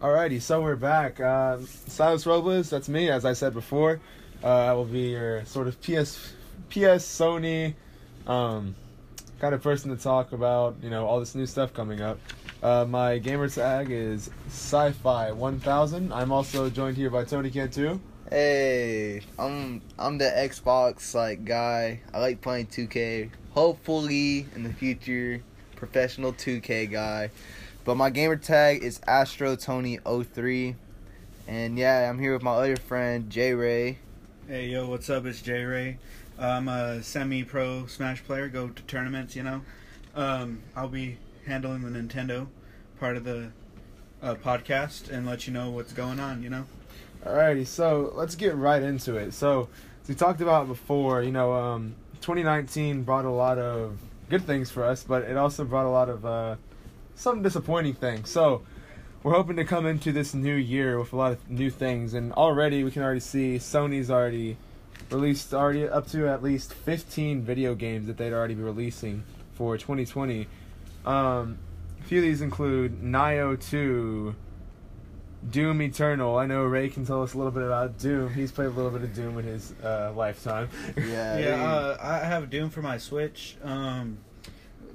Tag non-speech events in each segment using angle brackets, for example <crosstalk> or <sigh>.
Alrighty, so we're back. Um, Silas Robles, that's me. As I said before, uh, I will be your sort of PS, PS Sony, um, kind of person to talk about. You know all this new stuff coming up. Uh, my gamer tag is Sci-Fi 1000. I'm also joined here by Tony Cantu. Hey, I'm I'm the Xbox like guy. I like playing 2K. Hopefully in the future, professional 2K guy. But my gamer tag is Astro Tony 03. And yeah, I'm here with my other friend J Ray. Hey yo, what's up? It's J Ray. I'm a semi-pro Smash player. Go to tournaments, you know. Um, I'll be handling the Nintendo part of the uh, podcast and let you know what's going on. You know. Alrighty, so let's get right into it. So, as we talked about before, you know, um, 2019 brought a lot of good things for us, but it also brought a lot of uh, some disappointing things. So, we're hoping to come into this new year with a lot of new things, and already we can already see Sony's already released already up to at least 15 video games that they'd already be releasing for 2020. Um, a few of these include Nioh 2. Doom Eternal. I know Ray can tell us a little bit about Doom. He's played a little bit of Doom in his uh, lifetime. Yeah. <laughs> Yeah, uh, I have Doom for my Switch. Um,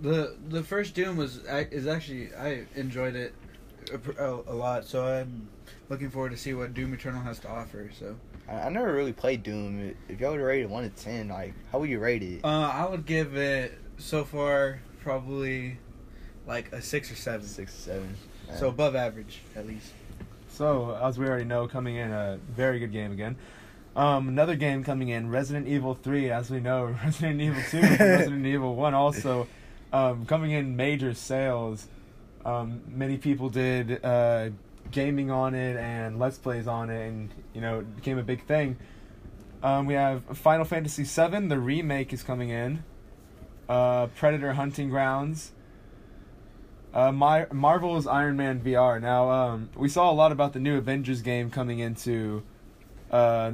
the the first Doom was is actually I enjoyed it a, a, a lot, so I'm looking forward to see what Doom Eternal has to offer. So I, I never really played Doom. If y'all would rate it one to ten, like how would you rate it? uh, I would give it so far probably like a six or seven. Six, or seven. So above average at least. So, as we already know, coming in a very good game again. Um, another game coming in, Resident Evil 3, as we know, <laughs> Resident Evil 2, and <laughs> Resident Evil 1 also um, coming in major sales. Um, many people did uh, gaming on it and let's plays on it, and you know, it became a big thing. Um, we have Final Fantasy VII, the remake is coming in. Uh, Predator Hunting Grounds. Uh, My, Marvel's Iron Man VR. Now, um, we saw a lot about the new Avengers game coming into uh,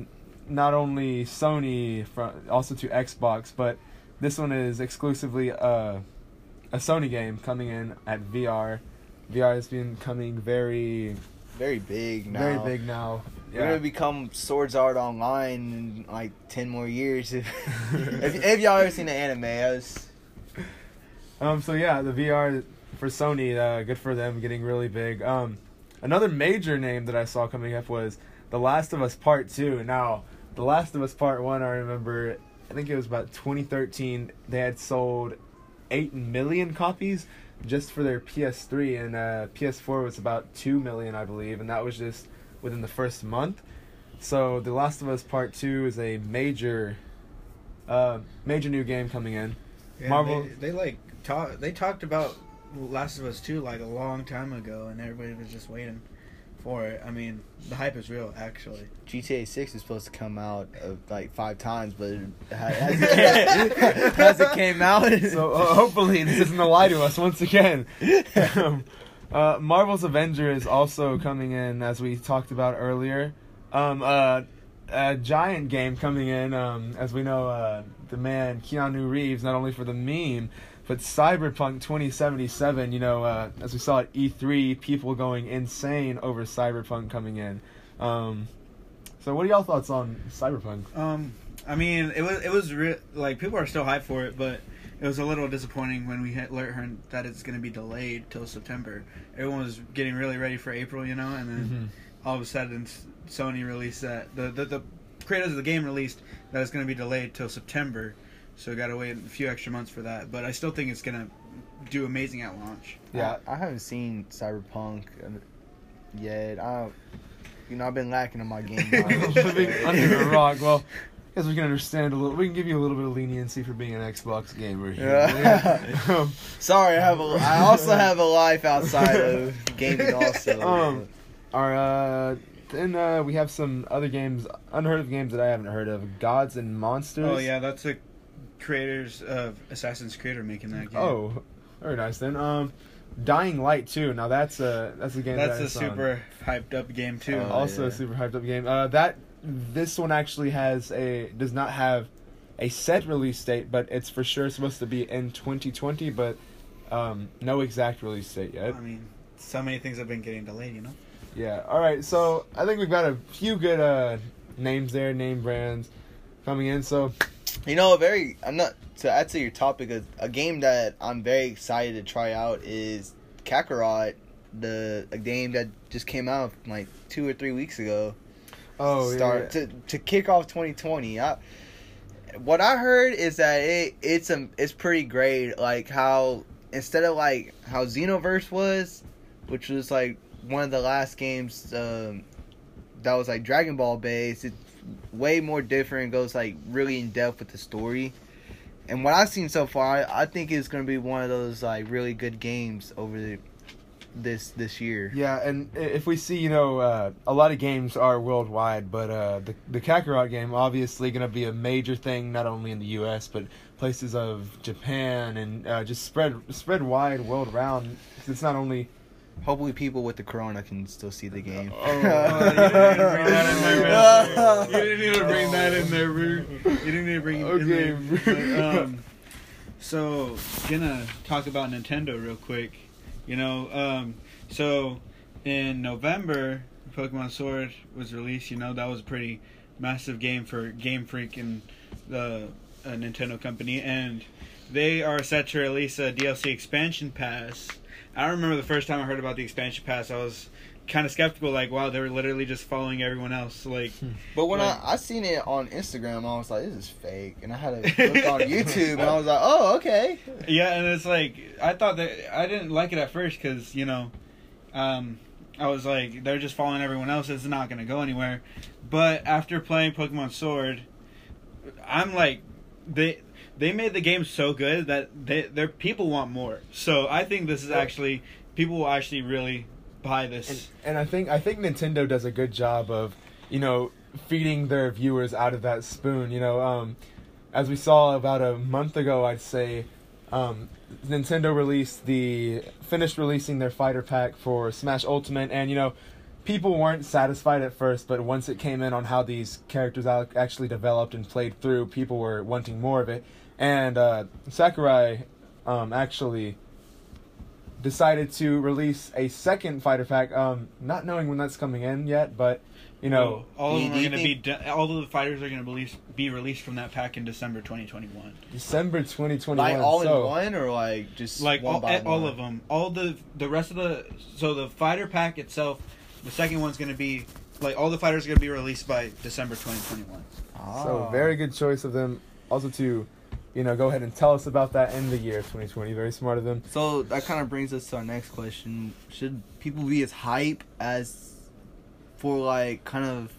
not only Sony, also to Xbox, but this one is exclusively uh, a Sony game coming in at VR. VR has been coming very, Very big now. very big now. We're gonna become Swords Art Online in like ten more years. <laughs> if, <laughs> if, if y'all ever seen the anime, I was, Um. So yeah, the VR for Sony, uh, good for them, getting really big. Um, another major name that I saw coming up was The Last of Us Part Two. Now, The Last of Us Part One, I remember, I think it was about 2013. They had sold eight million copies just for their PS3, and uh, PS4 was about two million, I believe, and that was just within the first month. So, The Last of Us Part Two is a major, uh, major new game coming in. Yeah, Marvel- They, they like talk. They talked about Last of Us Two like a long time ago, and everybody was just waiting for it. I mean, the hype is real, actually. GTA Six is supposed to come out uh, like five times, but it hasn't, <laughs> hasn't came out. So uh, hopefully this isn't a lie to us once again. <laughs> um, uh, Marvel's Avenger is also coming in, as we talked about earlier. Um, uh, a giant game coming in, um, as we know, uh, the man Keanu Reeves, not only for the meme, but Cyberpunk 2077. You know, uh, as we saw at E3, people going insane over Cyberpunk coming in. Um, so, what are y'all thoughts on Cyberpunk? Um, I mean, it was it was re- like people are still hyped for it, but it was a little disappointing when we had learned that it's going to be delayed till September. Everyone was getting really ready for April, you know, and then all of a sudden Sony released that the the, the creators of the game released that it's going to be delayed till September. So we got to wait a few extra months for that, but I still think it's going to do amazing at launch. Yeah. I, I haven't seen Cyberpunk yet. I, you know, I've been lacking in my game. <laughs> knowledge. living under a rock. Well, I guess we can understand a little. We can give you a little bit of leniency for being an Xbox gamer. Here. Yeah. <laughs> um, Sorry, I have a. I also have a life outside of gaming. <laughs> Also, Um, our uh, then uh, we have some other games, unheard of games that I haven't heard of. Gods and Monsters. Oh yeah, that's the creators of Assassin's Creed are making that game. Oh, very nice. Then um, Dying Light 2. Now that's a that's a game. that's that I a saw. super hyped up game too. Oh, also yeah. a super hyped up game. Uh, that this one actually has a does not have a set release date, but it's for sure supposed to be in 2020, but um, no exact release date yet. I mean, so many things have been getting delayed, you know. Yeah. All right. So I think we've got a few good uh, names there, name brands coming in. So You know, a very I'm not to add to your topic. A, a game that I'm very excited to try out is Kakarot, the a game that just came out like two or three weeks ago. oh start to to kick off 2020. I, what I heard is that it it's a it's pretty great. Like how instead of like how Xenoverse was, which was like one of the last games um, that was like Dragon Ball based. It's way more different. Goes like really in depth with the story. And what I've seen so far, I, I think it's gonna be one of those like really good games over the, this this year. Yeah, and if we see, you know, uh, a lot of games are worldwide, but uh, the the Kakarot game obviously going to be a major thing not only in the U.S. but places of Japan and uh, just spread spread wide world round. It's not only Hopefully, people with the corona can still see the game. Oh, you didn't need to bring that in there, Rude. <laughs> You didn't need to bring it in there. bro. Okay, But, um, so, gonna talk about Nintendo real quick. You know, um, so in November, Pokemon Sword was released. You know, that was a pretty massive game for Game Freak and the uh, Nintendo company, and they are set to release a DLC expansion pass. I remember the first time I heard about the expansion pass, I was kind of skeptical. Like, wow, they were literally just following everyone else. Like, But when Like- I, I seen it on Instagram, I was like, "This is fake," and I had to <laughs> look on YouTube, and I was like, "Oh, okay." Yeah, and it's like I thought that I didn't like it at first because you know, um, I was like they're just following everyone else. It's not gonna go anywhere. But after playing Pokemon Sword, I'm like they they made the game so good that they their people want more. So I think this is actually people will actually really buy this. and, and I think I think Nintendo does a good job of, you know, feeding their viewers out of that spoon. You know, um, as we saw about a month ago, I'd say, um, Nintendo released the finished releasing their fighter pack for Smash Ultimate, and you know, people weren't satisfied at first, but once it came in on how these characters actually developed and played through, people were wanting more of it, and uh, Sakurai um, actually decided to release a second fighter pack. Um, not knowing when that's coming in yet, but you know, So all of them are going to be de- all of the fighters are going to be released from that pack in December 2021. December 2021. Like all so, in one, or like just like one all, by all one? of them all the the rest of the so the fighter pack itself the second one's going to be like all the fighters are going to be released by december 2021 Oh. So Ah. very good choice of them. Also to, you know, go ahead and tell us about that in the year 2020. Very smart of them. So that kind of brings us to our next question: Should people be as hype as for like kind of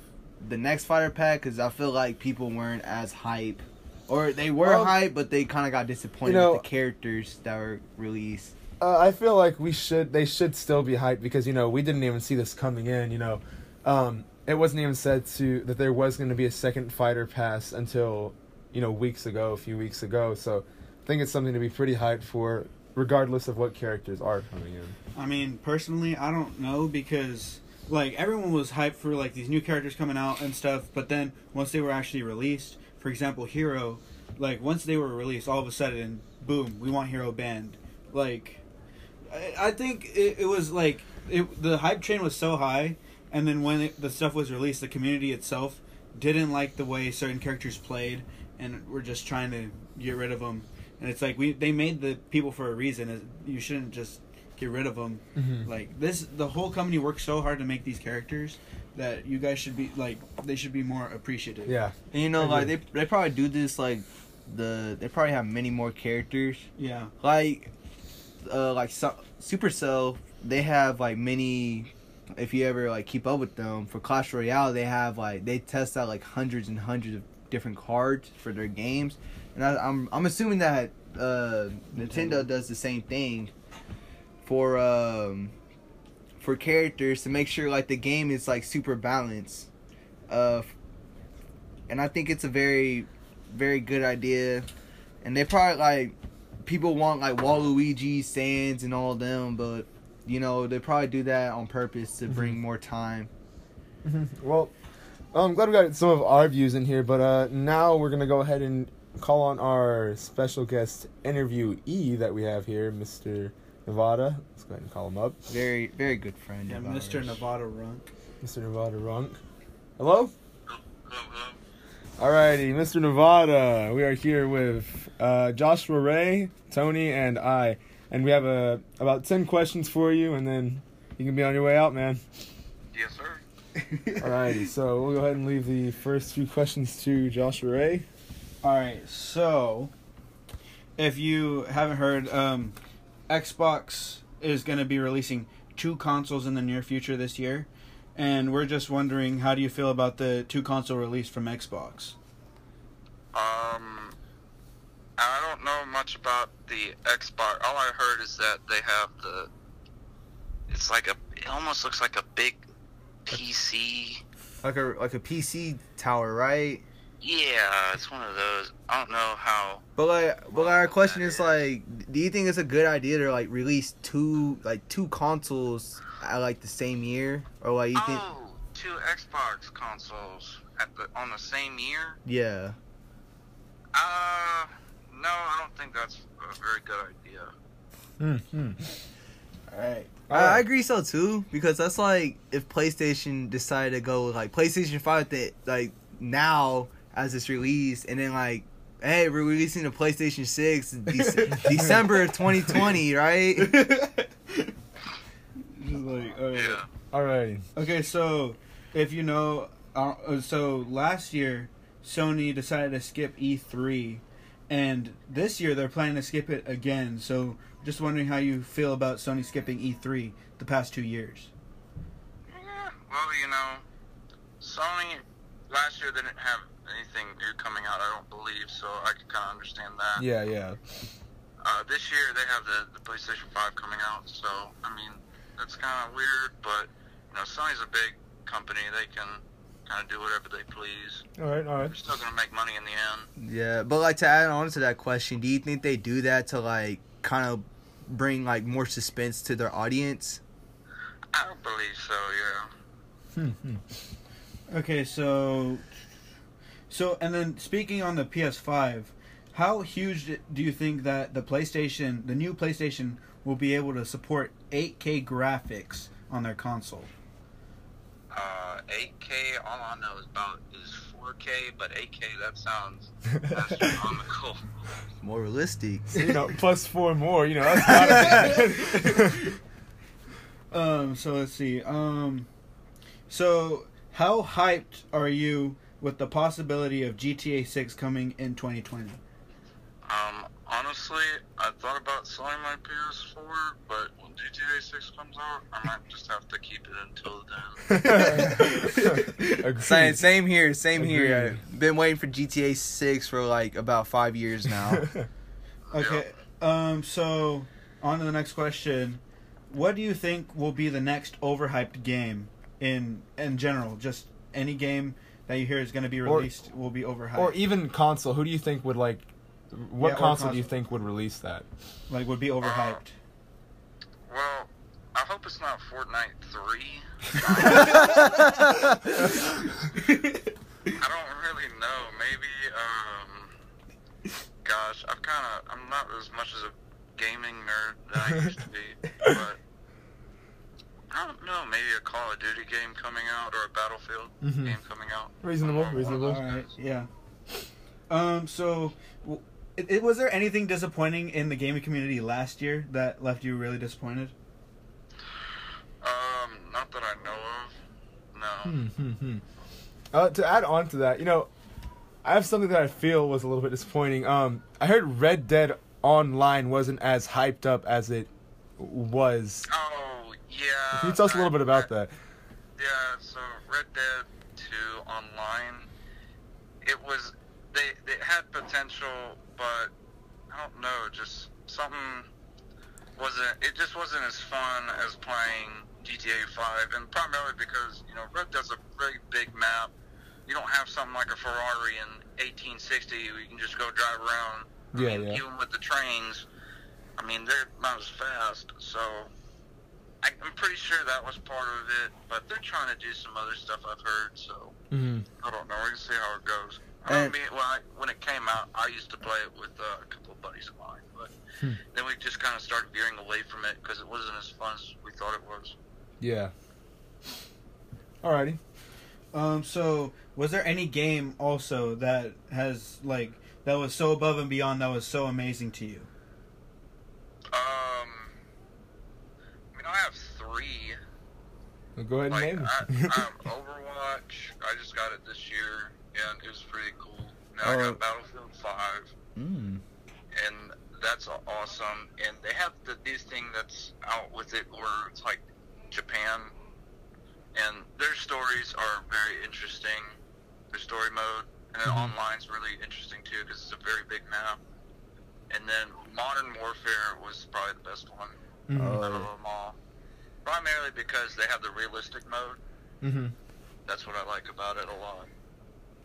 the next fighter pack? Because I feel like people weren't as hype, or they were Well, hype, but they kind of got disappointed you know- with the characters that were released. Uh, I feel like we should. They should still be hyped because you know we didn't even see this coming in. You know, um, it wasn't even said to that there was going to be a second fighter pass until you know weeks ago, a few weeks ago. So I think it's something to be pretty hyped for, regardless of what characters are coming in. i mean personally i don't know because like everyone was hyped for like these new characters coming out and stuff but then once they were actually released for example hero like once they were released all of a sudden boom we want hero banned like I, I think it, it was like it, the hype train was so high, and then when it, the stuff was released, the community itself didn't like the way certain characters played, and we're just trying to get rid of them. And it's like we they made the people for a reason. You shouldn't just get rid of them. Mhm. Like this, the whole company worked so hard to make these characters that you guys should be like they should be more appreciative. Yeah. And you know, like they they probably do this like the they probably have many more characters. Yeah. like uh like Su- Supercell they have like many if you ever like keep up with them for Clash Royale they have like they test out like hundreds and hundreds of different cards for their games and I, I'm I'm assuming that uh Nintendo does the same thing for um for characters to make sure like the game is like super balanced uh and I think it's a very very good idea and they probably like people want like Waluigi, Sans, and all them, but you know they probably do that on purpose to bring more time. <laughs> Mhm. Well, I'm glad we got some of our views in here, but uh, now we're gonna go ahead and call on our special guest interviewee that we have here, Mr. Nevada. Let's go ahead and call him up. Very, very good friend. Yeah, Mr. Nevada Runk. Mr. Nevada Runk. Hello? Hello. Alrighty, Mr. Nevada. We are here with uh, Joshua Ray, Tony, and I. And we have uh, about 10 questions for you, and then you can be on your way out, man. Yes, sir. <laughs> Alrighty, so we'll go ahead and leave the first few questions to Joshua Ray. All right, so if you haven't heard, um, Xbox is going to be releasing two consoles in the near future this year, and we're just wondering how do you feel about the two console release from Xbox? Um, I don't know much about the Xbox. All I heard is that they have the. It's like a. It almost looks like a big PC. Like a like a PC tower, right? Yeah, it's one of those. I don't know how. But like, but like our question is like, do you think it's a good idea to like release two like two consoles at like the same year, or like you think? Oh, two Xbox consoles at the on the same year. Yeah. Uh, no, I don't think that's a very good idea. Mm-hmm. All right. I, I agree so too because that's like if PlayStation decided to go with, like PlayStation Five that like now as it's released and then like hey we're releasing the PlayStation Six Dec- <laughs> December of 2020 <laughs> right Just like, all right. Yeah. Alrighty. Okay, so if you know, uh, uh, so last year Sony decided to skip E3, and this year they're planning to skip it again. So just wondering how you feel about Sony skipping E3 the past two years. Yeah, well, you know, Sony last year they didn't have anything new coming out. I don't believe, so I can kind of understand that. Yeah, yeah. Uh, this year they have the, the PlayStation Five coming out, so I mean that's kind of weird, but you know, Sony's a big company. They can kind of do whatever they please. Alright, alright. They're still gonna make money in the end. yeah but like to add on to that question do you think they do that to like kind of bring like more suspense to their audience I don't believe so. Yeah. Hmm. Okay, so so and then speaking on the PS5, how huge do you think that the PlayStation, the new PlayStation, will be able to support 8K graphics on their console? Uh, 8K. All I know is about is 4K, but 8K that sounds astronomical. <laughs> more realistic <laughs> you know, plus four more, you know, that's <laughs> gotta be Um, so let's see. Um, so how hyped are you with the possibility of GTA 6 coming in 2020? Um, honestly, I thought about selling my PS4, but when GTA 6 comes out, I might just have to keep it until then. <laughs> Same, same here same here Agreed. I've been waiting for GTA 6 for like about five years now <laughs> Okay. Um, so on to the next question. What do you think will be the next overhyped game in in general? Just any game that you hear is going to be Or- released will be overhyped. or even console. Who do you think would like? What Yeah, or console, do you think would release that? like would be overhyped. well, I hope it's not Fortnite 3. <laughs> I don't really know. Maybe, um, gosh, I've kind of, I'm not as much as a gaming nerd that I used to be, <laughs> but I don't know. Maybe a Call of Duty game coming out or a Battlefield Mhm. game coming out. Reasonable, reasonable. All right. Yeah. Um. So, w- it, it, was there anything disappointing in the gaming community last year that left you really disappointed? Um, not that I know of. No. Hmm, hmm, hmm. Uh, to add on to that, you know, I have something that I feel was a little bit disappointing. Um, I heard Red Dead Online wasn't as hyped up as it was. Oh, yeah. Can you tell us a little I- bit about I- that? Yeah, so Red Dead 2 Online, it was they they had potential, but I don't know, just something wasn't. It just wasn't as fun as playing GTA 5, and primarily because you know Red Dead's a very big map. You don't have something like a Ferrari in 1860 where you can just go drive around. I Yeah, mean, yeah. Even with the trains, I mean they're not as fast, so. I, I'm pretty sure that was part of it, but they're trying to do some other stuff I've heard, so hmm I don't know. We can see how it goes. I And- mean, well, I, when it came out, I used to play it with uh, a couple of buddies of mine, but Hmm. then we just kind of started veering away from it because it wasn't as fun as we thought it was. Yeah. Alrighty. Um, so was there any game also that has like that was so above and beyond that was so amazing to you? Um, I mean, I have three. Well, go ahead and Like, name I, <laughs> I them. have Overwatch. I just got it this year, and it was pretty cool. Now I Oh. got Battlefield Five. Mm. and that's awesome. And they have the this thing that's out with it where it's like Japan, and their stories are very interesting. Their story mode and then Mhm. online's really interesting too because it's a very big map. And then Modern Warfare was probably the best one Mhm. Oh. out of them all, primarily because they have the realistic mode. Mhm. That's what I like about it a lot.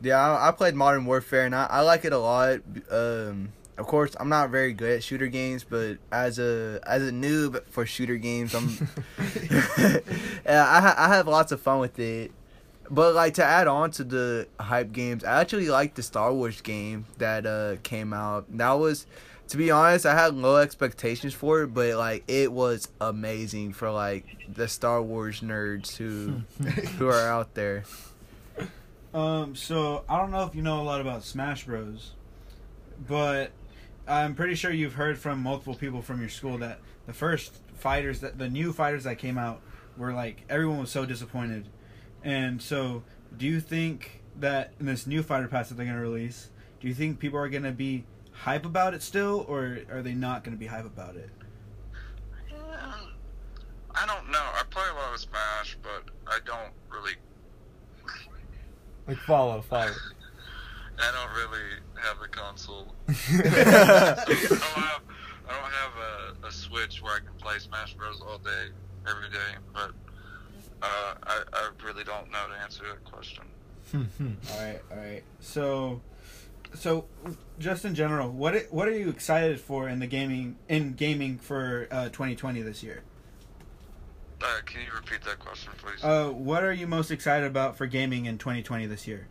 Yeah, I, I played Modern Warfare and I, I like it a lot. Um, of course, I'm not very good at shooter games, but as a as a noob for shooter games, I'm <laughs> <laughs> yeah, I ha- I have lots of fun with it. But like to add on to the hype games, I actually like the Star Wars game that uh came out. That was to be honest, I had low expectations for it, but like it was amazing for like the Star Wars nerds who <laughs> who are out there. Um, so I don't know if you know a lot about Smash Bros, but I'm pretty sure you've heard from multiple people from your school that the first fighters that the new fighters that came out were like everyone was so disappointed. And so, do you think that in this new fighter pass that they're gonna release, do you think people are gonna be hype about it still, or are they not gonna be hype about it? Yeah, I don't know. I play a lot of Smash, but I don't really Like follow, follow. I don't really have a console. <laughs> I don't have, I don't have a, a Switch where I can play Smash Bros. all day, every day. But uh, I, I really don't know to answer that question. <laughs> All right, all right. So, so just in general, what what are you excited for in the gaming in gaming for uh, 2020 this year? Uh, can you repeat that question, please? Uh, what are you most excited about for gaming in 2020 this year?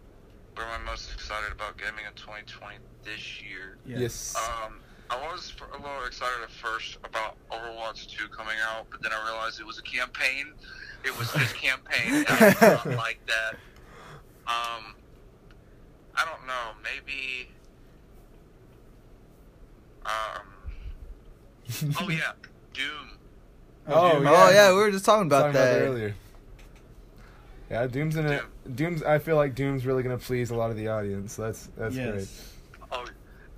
what am I most excited about gaming in 2020 this year? yes. Um, I was a little excited at first about Overwatch 2 coming out, but then I realized it was a campaign. It was just campaign, and I <laughs> like that. Um, I don't know. Maybe. Um. Oh yeah, <laughs> Doom. Oh, Doom. yeah. Oh yeah, we were just talking about Talking that. earlier. Yeah, Doom's in it. Doom's. I feel like Doom's really gonna please a lot of the audience. So that's that's great. Oh,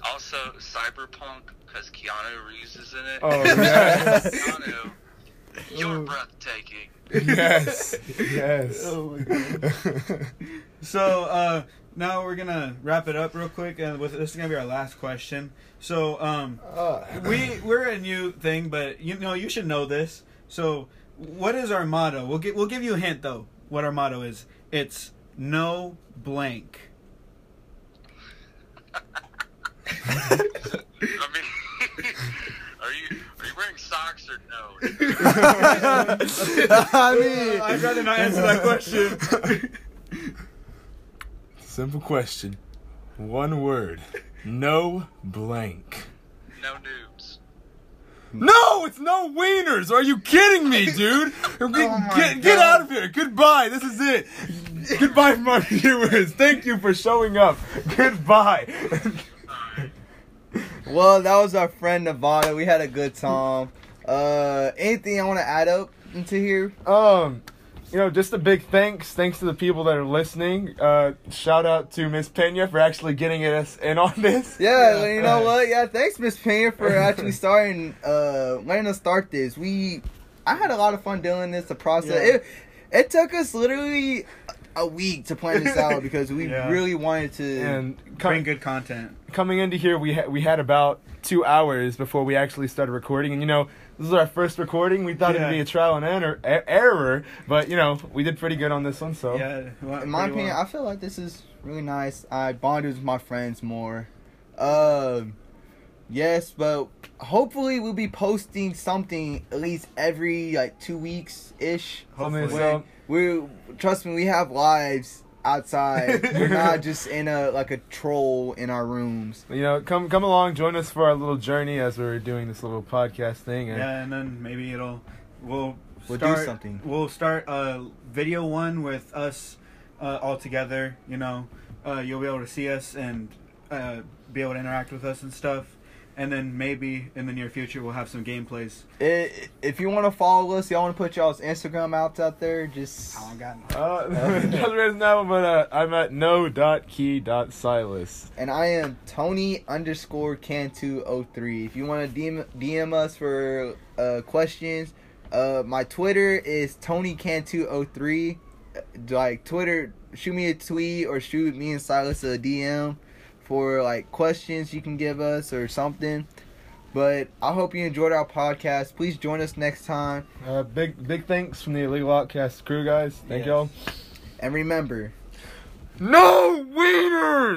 also Cyberpunk because Keanu Reeves is in it. Oh, <laughs> yes. Keanu, you're Oh. breathtaking. yes. <laughs> Yes. Oh my god. So uh, now we're gonna wrap it up real quick, and with this is gonna be our last question. So um, Uh, we we're a new thing, but you know you should know this. So what is our motto? We'll get we'll give you a hint though. What our motto is? It's no blank. <laughs> I mean, <laughs> are you are you wearing socks or no? <laughs> I mean, I'd rather not answer that question. Simple question. One word. No blank. No noobs. No, it's no wieners. Are you kidding me, dude? <laughs> Get, my get, get out of here. Goodbye. This is it. Goodbye from our viewers. Thank you for showing up. Goodbye. well, that was our friend Nevada. We had a good time. Uh, anything I want to add up into here? um, you know, just a big thanks. Thanks to the people that are listening. Uh, shout out to Miss Pena for actually getting us in on this. Yeah, well, you know what? Yeah, thanks, Miss Pena, for <laughs> actually starting, uh, letting us start this. We, I had a lot of fun doing this. The process, Yeah. it, it took us literally a week to plan this out <laughs> because we Yeah. really wanted to. And Bring good content. coming into here, we ha- we had about two hours before we actually started recording, and you know, this is our first recording. We thought Yeah. it'd be a trial and error, er- error, but you know, we did pretty good on this one. So Yeah. in my opinion, well. I feel like this is really nice. I bonded with my friends more. Um, yes, but hopefully we'll be posting something at least every like two weeks ish. I mean, When so- we trust me, we have lives outside. <laughs> We're not just in a like a troll in our rooms. You know, come come along, join us for our little journey as we're doing this little podcast thing. And Yeah, and then maybe it'll we'll We'll do something. We'll start uh, video one with us uh, all together. You know, uh, you'll be able to see us and uh, be able to interact with us and stuff. And then maybe in the near future we'll have some gameplays. I if you want to follow us, y'all want to put y'all's Instagram outs out there. Just I don't got no. Uh, <laughs> <laughs> doesn't raise now, but uh, I'm at no.key.silas. and I am Tony underscore Cantu 03 If you want to DM, DM us for uh, questions, uh, my Twitter is Tony Cantu 03 Like Twitter, shoot me a tweet or shoot me and Silas a DM for like questions you can give us or something. But I hope you enjoyed our podcast. Please join us next time. Uh, big big thanks from the Illegal Outcast crew, guys. Thank Yes. y'all. And remember, No wieners!